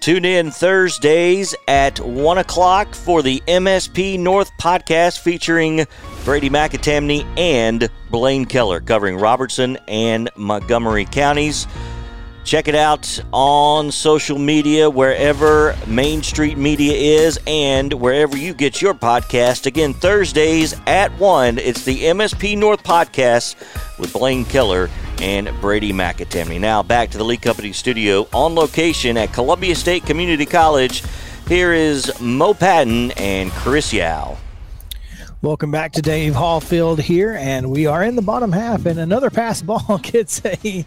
Tune in Thursdays at 1 o'clock for the MSP North podcast featuring Brady McAtamney and Blaine Keller covering Robertson and Montgomery counties. Check it out on social media, wherever Main Street Media is, and wherever you get your podcast. Again, Thursdays at 1, it's the MSP North podcast with Blaine Keller and Brady McAtamney. Now, back to the Lee Company studio on location at Columbia State Community College. Here is Mo Patton and Chris Yao. Welcome back to Dave Hallfield here, and we are in the bottom half, and another pass ball gets a,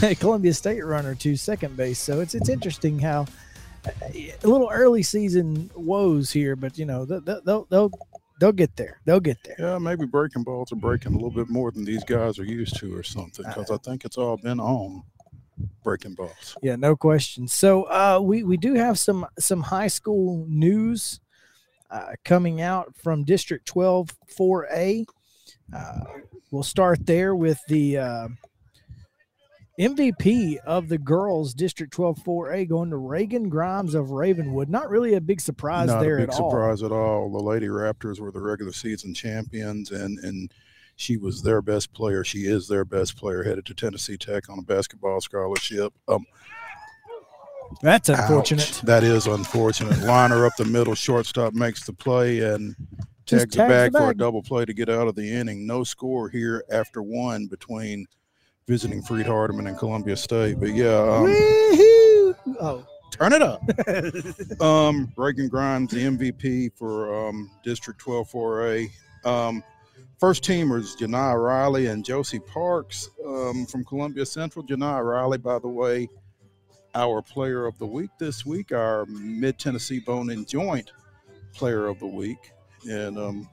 a Columbia State runner to second base. So it's it's interesting how uh, a little early season woes here, but you know they'll they'll they'll, they'll get there. They'll get there. Yeah, maybe breaking balls are breaking a little bit more than these guys are used to, or something. Because I think it's all been on breaking balls. Yeah, no question. So uh, we we do have some some high school news uh, coming out from District 12 4A. Uh, we'll start there with the uh, MVP of the girls District 12 4A going to Reagan Grimes of Ravenwood. Not really a big surprise Not there a big at all. surprise at all. The Lady Raptors were the regular season champions, and and she was their best player. She is their best player. Headed to Tennessee Tech on a basketball scholarship. Um, That's ouch. unfortunate. That is unfortunate. Liner up the middle, shortstop makes the play and Just tags it the back for a double play to get out of the inning. No score here after one between visiting Freed Hardeman and Columbia State. But yeah, um! Oh, turn it up. um, Reagan Grimes, the MVP for um, District 12 4A. Um, first teamers, Janai Riley and Josie Parks um, from Columbia Central. Janai Riley, by the way, our player of the week this week, our Mid Tennessee Bone and Joint player of the week. And um,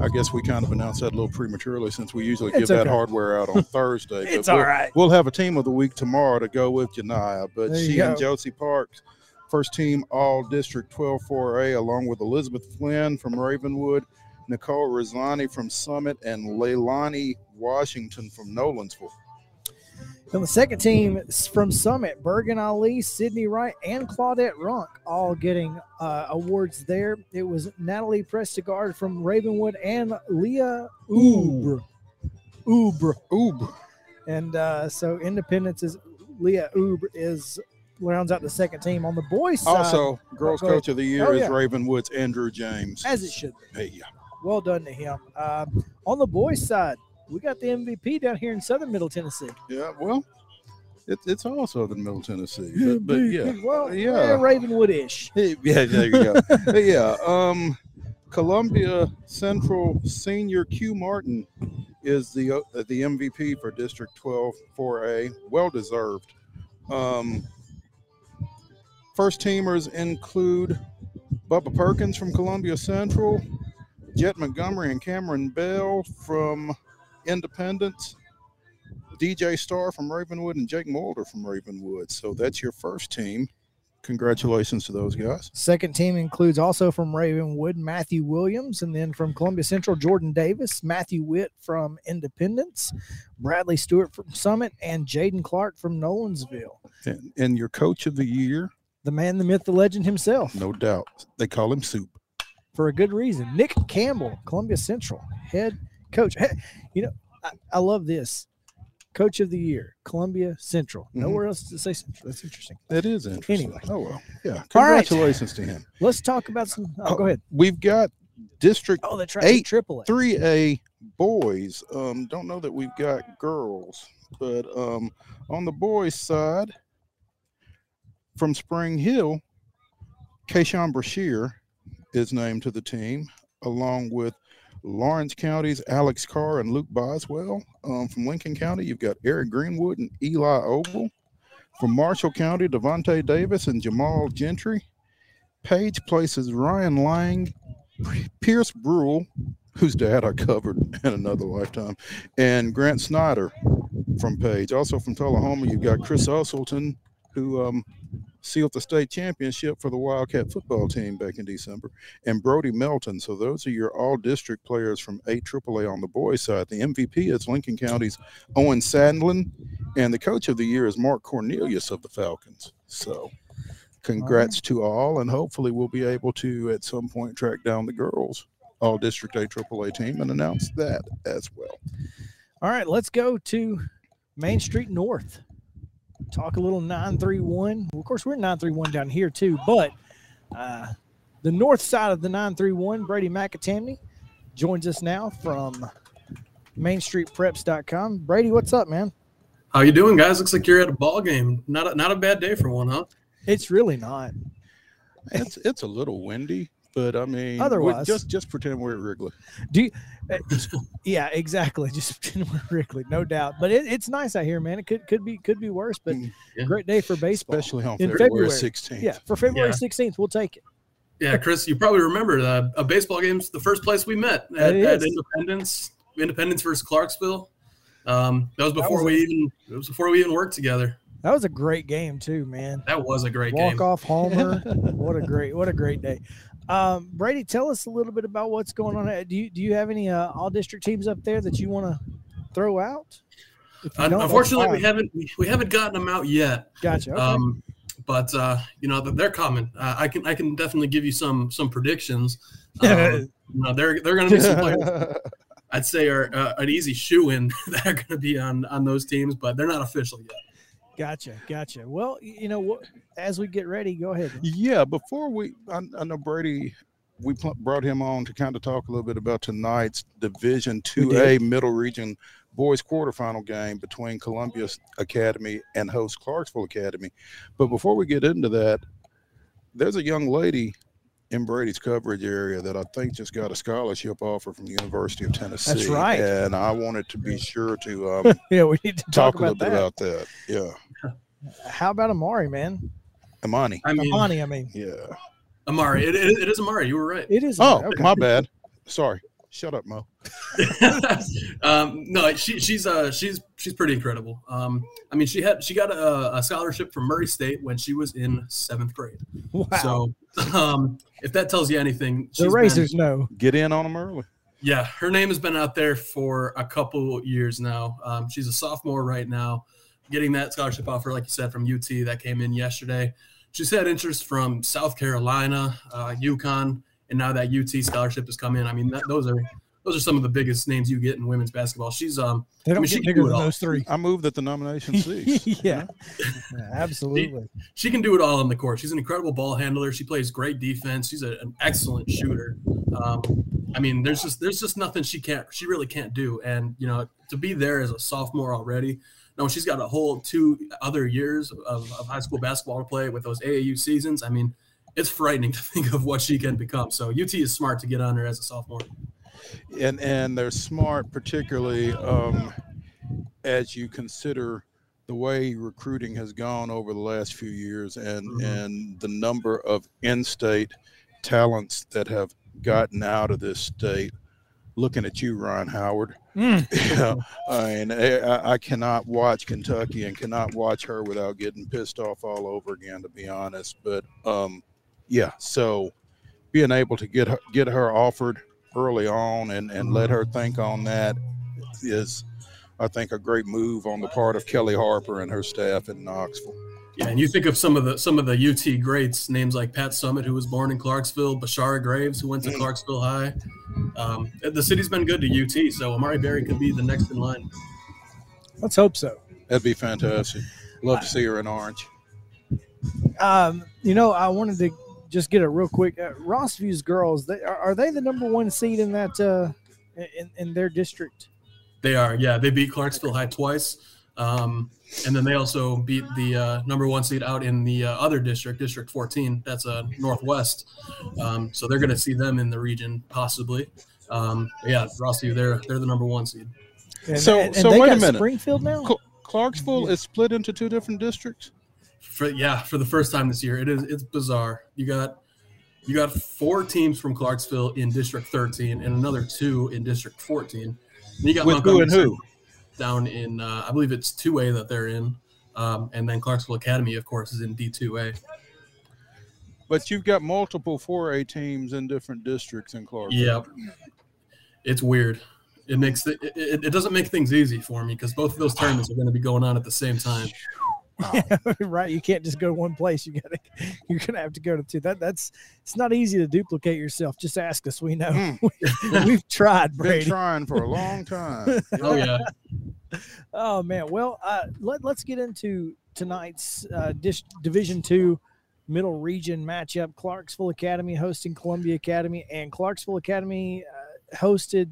I guess we kind of announced that a little prematurely since we usually give It's that okay. hardware out on Thursday. it's but all we'll- right. We'll have a team of the week tomorrow to go with Janaya, but There she and. Josie Parks, first team All District 12 4A, along with Elizabeth Flynn from Ravenwood, Nicole Rosani from Summit, and Leilani Washington from Nolensville. On the second team from Summit, Bergen Ali, Sydney Wright, and Claudette Runk all getting uh, awards there. It was Natalie Prestigard from Ravenwood and Leah Uber. Uber. Oob. And uh, so Independence is Leah Uber is rounds out the second team on the boys side. Also, Girls ahead. Coach of the Year Oh, is. Ravenwood's Andrew James. as it should be. Hey, yeah. Well done to him. Uh, on the boys side, we got the MVP down here in Southern Middle Tennessee. Yeah, well, it, it's all Southern Middle Tennessee. But, but yeah. well, yeah. yeah, Ravenwood-ish. Yeah, there you go. Yeah, um, Columbia Central Senior Q Martin is the uh, the MVP for District 12 4A. Well deserved. Um, first teamers include Bubba Perkins from Columbia Central, Jet Montgomery and Cameron Bell from Independence, DJ Starr from Ravenwood, and Jake Mulder from Ravenwood. So that's your first team. Congratulations to those guys. Second team includes also from Ravenwood, Matthew Williams, and then from Columbia Central, Jordan Davis, Matthew Witt from Independence, Bradley Stewart from Summit, and Jaden Clark from Nolensville. And, and your coach of the year, The man, the myth, the legend himself, no doubt. They call him Soup. for a good reason. Nick Campbell, Columbia Central, head coach. Hey, you know, I, I love this. Coach of the year, Columbia Central. Mhm. Nowhere else to say Central. That's interesting. That is interesting. Anyway. Oh, well. Yeah. Right. Congratulations to him. Let's talk about some. Oh, Oh, go ahead. We've got District Oh, that's right. eight, Triple A. 3A boys. Um, don't know that we've got girls, but um, on the boys' side, from Spring Hill, Kayshawn Brashear is named to the team, along with Lawrence County's Alex Carr and Luke Boswell. Um, from Lincoln County, you've got Eric Greenwood and Eli Ogle. From Marshall County, Devontae Davis and Jamal Gentry. Page places Ryan Lang, Pierce Brule, whose dad I covered in another lifetime, and Grant Snyder from Page. Also from Tullahoma, you've got Chris Usselton, who um, sealed the state championship for the Wildcat football team back in December, and Brody Melton. So those are your all district players from 8 AAA on the boys' side. The MVP is Lincoln County's Owen Sandlin, and the coach of the year is Mark Cornelius of the Falcons. So congrats to all, and hopefully we'll be able to at some point track down the girls all district A AAA team and announce that as well. All right, let's go to Main Street North. Talk a little 931. Of course, we're 931 down here too, but uh, the north side of the 931, Brady McAtamney, joins us now from MainStreetPreps.com. Brady, what's up, man? How you doing, guys? Looks like you're at a ball game. Not a, not a bad day for one, huh? It's really not. It's it's a little windy, but I mean, Otherwise- just just pretend we're at Wrigley. Do you, yeah, exactly. Just Wrigley, no doubt. But it, it's nice out here, man. It could could be could be worse, but Mm, yeah. great day for baseball. especially on In February February. 16th. yeah, for February Yeah. 16th, we'll take it. Yeah, Chris, you probably remember the a baseball game's the first place we met at, at. Independence, Independence versus Clarksville. Um, that was before was we a- even it was before we even worked together. That was a great game too, man. That was a great Walk game. off homer. what a great what a great day. Um, Brady, tell us a little bit about what's going on. Do you do you have any uh, all district teams up there that you want to throw out? If you Un- don't, that's Unfortunately, we haven't we, we haven't gotten them out yet. Gotcha. Okay. Um, but uh, you know they're coming. Uh, I can I can definitely give you some some predictions. Um, you know, they're they're going to be some players I'd say are uh, an easy shoe in that are going to be on on those teams, but they're not official yet. Gotcha. Gotcha. Well, you know what? As we get ready, go ahead. Yeah, before we, I, I know Brady, we brought him on to kind of talk a little bit about tonight's Division 2A Middle Region boys quarterfinal game between Columbia Academy and host Clarksville Academy. But before we get into that, there's a young lady in Brady's coverage area that I think just got a scholarship offer from the University of Tennessee. That's right. And I wanted to be sure to um, Yeah, we need to talk talk, a little about bit about that. Yeah. How about Amari, man? Amani. I mean, Amani, I mean, Yeah. Amari, it, it, it is Amari. You were right. it is. Oh, okay. my bad. Sorry. Shut up, Mo. um, no, she, she's uh, she's she's pretty incredible. Um, I mean, she had she got a, a scholarship from Murray State when she was in seventh grade. Wow. So, um, if that tells you anything, the she's Razors been- know. Get in on them early. yeah, her name has been out there for a couple years now. Um, she's a sophomore right now, getting that scholarship offer, like you said, from UT that came in yesterday. She's had interest from South Carolina, uh, UConn, and now that UT scholarship has come in. I mean, that, those are those are some of the biggest names you get in women's basketball. She's um, They don't mean, she get can bigger do it than all. those three. I move that the nomination cease. yeah. Yeah, absolutely. she can do it all on the court. She's an incredible ball handler. She plays great defense. She's a, an excellent shooter. Um, I mean, there's just there's just nothing she can't she really can't do. And you know, to be there as a sophomore already, no, she's got a whole two other years of, of high school basketball to play with those AAU seasons. I mean, it's frightening to think of what she can become. So UT is smart to get on her as a sophomore. And and they're smart, particularly um, as you consider the way recruiting has gone over the last few years, and Mhm. and the number of in-state talents that have gotten out of this state. Looking at you, Rhyne Howard. Mm. Yeah, I mean, I, I cannot watch Kentucky and cannot watch her without getting pissed off all over again, to be honest. But um, yeah, so being able to get her, get her offered early on and, and let her think on that is, I think, a great move on the part of Kellie Harper and her staff in Knoxville. Yeah, and you think of some of the some of the UT greats, names like Pat Summitt, who was born in Clarksville, Bashaara Graves, who went to Clarksville High. Um, the city's been good to UT, so Amari Berry could be the next in line. Let's hope so. That'd be fantastic. Love to see her in orange. Um, you know, I wanted to just get a real quick. Uh, Rossview's girls, they, are, are they the number one seed in that uh, in, in their district? They are, yeah. They beat Clarksville High twice, um, and then they also beat the uh, number one seed out in the uh, other district, District 14. That's uh, Northwest. Um, so they're going to see them in the region possibly. Um, yeah, Rossview, they're they're the number one seed. And, So- and, and so they wait a minute. Springfield now. Cl- Clarksville is split into two different districts. For yeah, for the first time this year, it is it's bizarre. You got you got four teams from Clarksville in District 13 and another two in District 14. And you got With who and who? down in uh, I believe it's 2A that they're in. Um, and then Clarksville Academy, of course, is in D2A. But you've got multiple 4A teams in different districts in Clarksville. Yep. It's weird. It makes it, it, it doesn't make things easy for me because both of those tournaments are going to be going on at the same time. right. You can't just go to one place. You gotta you're gonna have to go to two. That that's it's not easy to duplicate yourself. Just ask us. We know. Mm. We've tried, Been trying for a long time. Oh yeah. Oh man. Well, uh, let let's get into tonight's uh, dish, Division Two Middle Region matchup. Clarksville Academy hosting Columbia Academy, and Clarksville Academy uh, hosted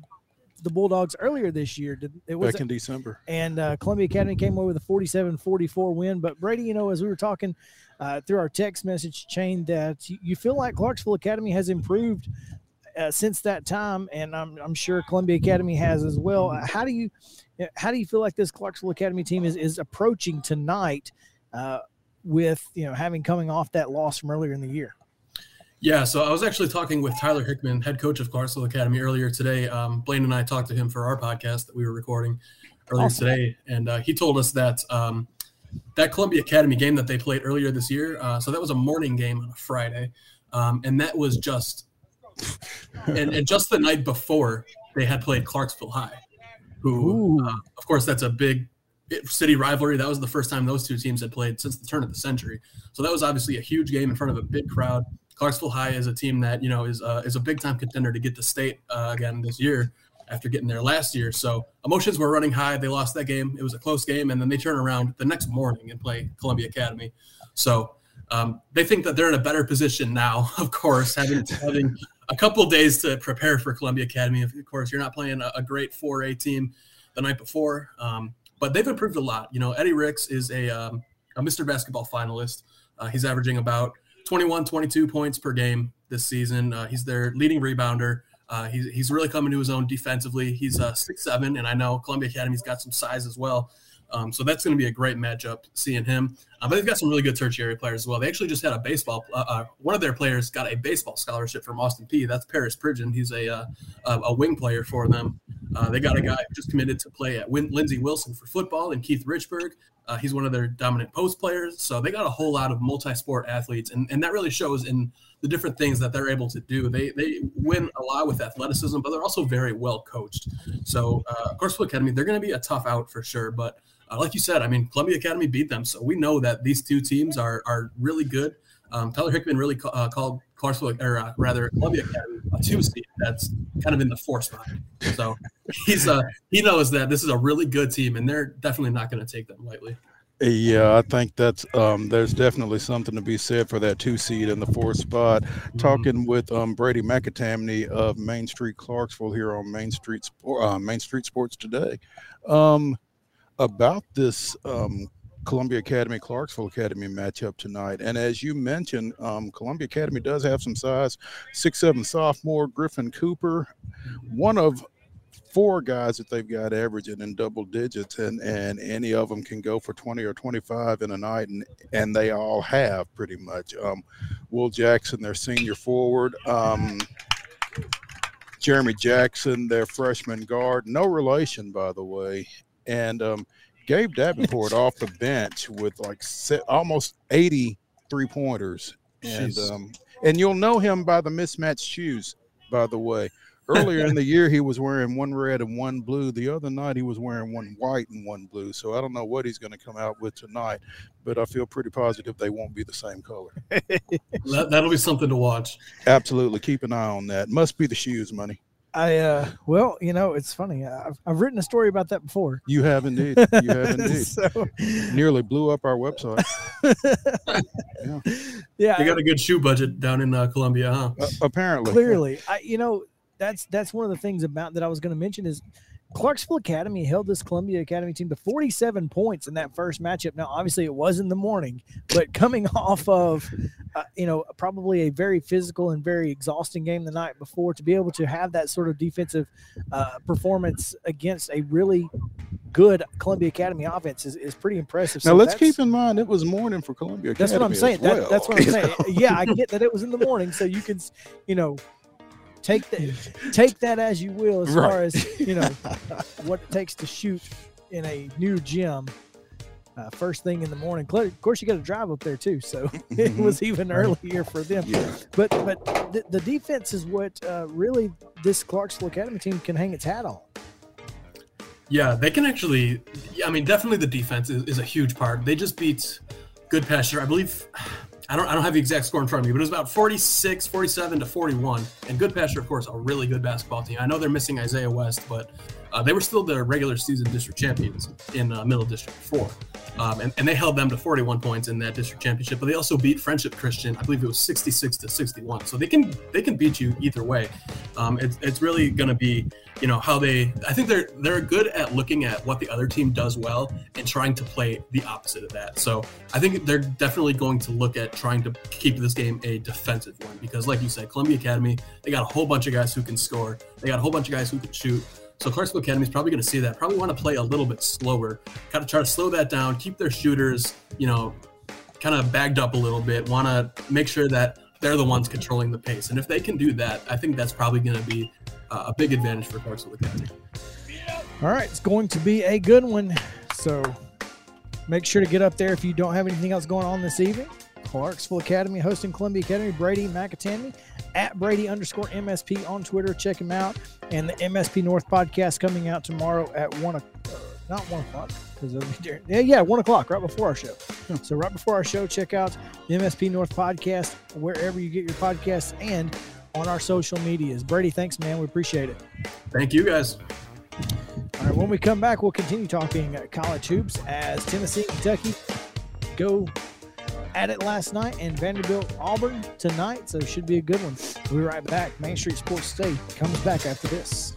the Bulldogs earlier this year. Did it was Back in December. and uh, Columbia Academy came away with a 47-44 win. But Brady, you know, as we were talking uh, through our text message chain, that you, feel like Clarksville Academy has improved uh, since that time, and I'm, I'm sure Columbia Academy has as well. Uh, how do you how do you feel like this Clarksville Academy team is is approaching tonight uh, with you know having coming off that loss from earlier in the year? Yeah, so I was actually talking with Tyler Hickman, head coach of Clarksville Academy, earlier today. Um, Blaine and I talked to him for our podcast that we were recording earlier Awesome. today, and uh, he told us that um, that Columbia Academy game that they played earlier this year. Uh, so that was a morning game on a Friday, um, and that was just and, and just the night before they had played Clarksville High, who, uh, of course, that's a big city rivalry. That was the first time those two teams had played since the turn of the century. So that was obviously a huge game in front of a big crowd. Clarksville High is a team that you know is uh, is a big time contender to get the state uh, again this year after getting there last year. So emotions were running high. They lost that game. It was a close game, and then they turn around the next morning and play Columbia Academy. So um, they think that they're in a better position now. Of course, having having a couple days to prepare for Columbia Academy. Of course, you're not playing a, a great 4A team the night before, um, but they've improved a lot. You know, Eddie Ricks is a, um, a Mr. Basketball finalist. Uh, he's averaging about 21, 22 points per game this season. Uh, he's their leading rebounder. Uh, he's, he's really coming to his own defensively. He's uh, six seven, and I know Columbia Academy's got some size as well. Um, so that's going to be a great matchup seeing him. Uh, but they've got some really good tertiary players as well. They actually just had a baseball. Uh, uh, one of their players got a baseball scholarship from Austin Peay. That's Paris Pridgeon. He's a uh, a, wing player for them. Uh, they got a guy just committed to play at Win- Lindsey Wilson for football and Keith Richburg. Uh, he's one of their dominant post players. So they got a whole lot of multi-sport athletes, and, and that really shows in the different things that they're able to do. They they win a lot with athleticism, but they're also very well coached. So uh, of course, Academy they're going to be a tough out for sure, but uh, like you said, I mean, Columbia Academy beat them, so we know that these two teams are are really good. Um, Tyler Hickman really ca- uh, called Clarksville, or uh, rather Columbia Academy, a two seed that's kind of in the four spot. So he's uh, he knows that this is a really good team, and they're definitely not going to take them lightly. Yeah, I think that's um, there's definitely something to be said for that two seed in the fourth spot. Talking with um, Brady McAtamney of Main Street Clarksville here on Main Street Sport, uh, Main Street Sports today, um, about this um, Columbia Academy Clarksville Academy matchup tonight. And as you mentioned, um, Columbia Academy does have some size. Six seven sophomore Griffin Cooper, one of four guys that they've got averaging in double digits and and any of them can go for 20 or 25 in a night and and they all have pretty much um will jackson their senior forward um jeremy jackson their freshman guard no relation by the way and um gabe davenport off the bench with like se- almost 80 three pointers and um and you'll know him by the mismatched shoes by the way. Earlier in the year he was wearing one red and one blue. The other night he was wearing one white and one blue. So i don't know what he's going to come out with tonight but i feel pretty positive they won't be the same color. That, that'll be something to watch. absolutely. Keep an eye on that. Must be the shoes money I uh, well, you know, it's funny. I've, I've written a story about that before. you have indeed. You have indeed. So, nearly blew up our website. Yeah, They got a good shoe budget down in uh, Columbia, huh? uh, apparently. Clearly. I you know that's that's one of the things about that i was going to mention is clarksville academy held this columbia academy team to 47 points in that first matchup. Now obviously it was in the morning but coming off of uh, you know probably a very physical and very exhausting game the night before to be able to have that sort of defensive uh, performance against a really good columbia academy offense is, is pretty impressive now So let's keep in mind it was morning for columbia that's what I'm saying. as That, that's what I'm saying. Yeah, I get that it was in the morning, so you can, you know, take that take that as you will, as far as you know what it takes to shoot in a new gym. Uh, first thing in the morning. Of course, you got to drive up there too, so it Mhm. was even earlier for them. yeah But but the, the defense is what uh, really this Clarksville Academy team can hang its hat on. Yeah, they can actually. I mean, definitely the defense is, is a huge part. They just beat good Goodpasture, I believe. I don't, I don't have the exact score in front of me, but it was about 46, 47 to 41. And Good Goodpasture, of course, a really good basketball team. I know they're missing Isaiah West, but uh, they were still the regular season district champions in uh, Middle District 4. Um, and, and, they held them to 41 points in that district championship, but they also beat Friendship Christian. I believe it was 66 to 61. So they can they can beat you either way. Um, it's, it's really going to be you know how they. I think they're they're good at looking at what the other team does well and trying to play the opposite of that. So I think they're definitely going to look at trying to keep this game a defensive one because, like you said, Columbia Academy they got a whole bunch of guys who can score. They got a whole bunch of guys who can shoot. So Clarksville Academy is probably going to see that. Probably want to play a little bit slower, kind of try to slow that down, keep their shooters, you know, kind of bagged up a little bit. Want to make sure that they're the ones controlling the pace, and if they can do that, I think that's probably going to be a big advantage for Clarksville Academy. All right, it's going to be a good one. So make sure to get up there if you don't have anything else going on this evening. Clarksville Academy hosting Columbia Academy. Brady McAtamney at Brady underscore MSP on Twitter. Check him out. And the MSP North podcast coming out tomorrow at one o'clock. Uh, not one o'clock because it'll be during, yeah, yeah, one o'clock right before our show. So right before our show, check out the MSP North podcast wherever you get your podcasts and on our social medias. Brady, thanks, man. We appreciate it. Thank you, guys. All right, when we come back, we'll continue talking college hoops as Tennessee, Kentucky go at it last night and Vanderbilt Auburn tonight. So it should be a good one. We'll be right back. Main Street Sports State comes back after this.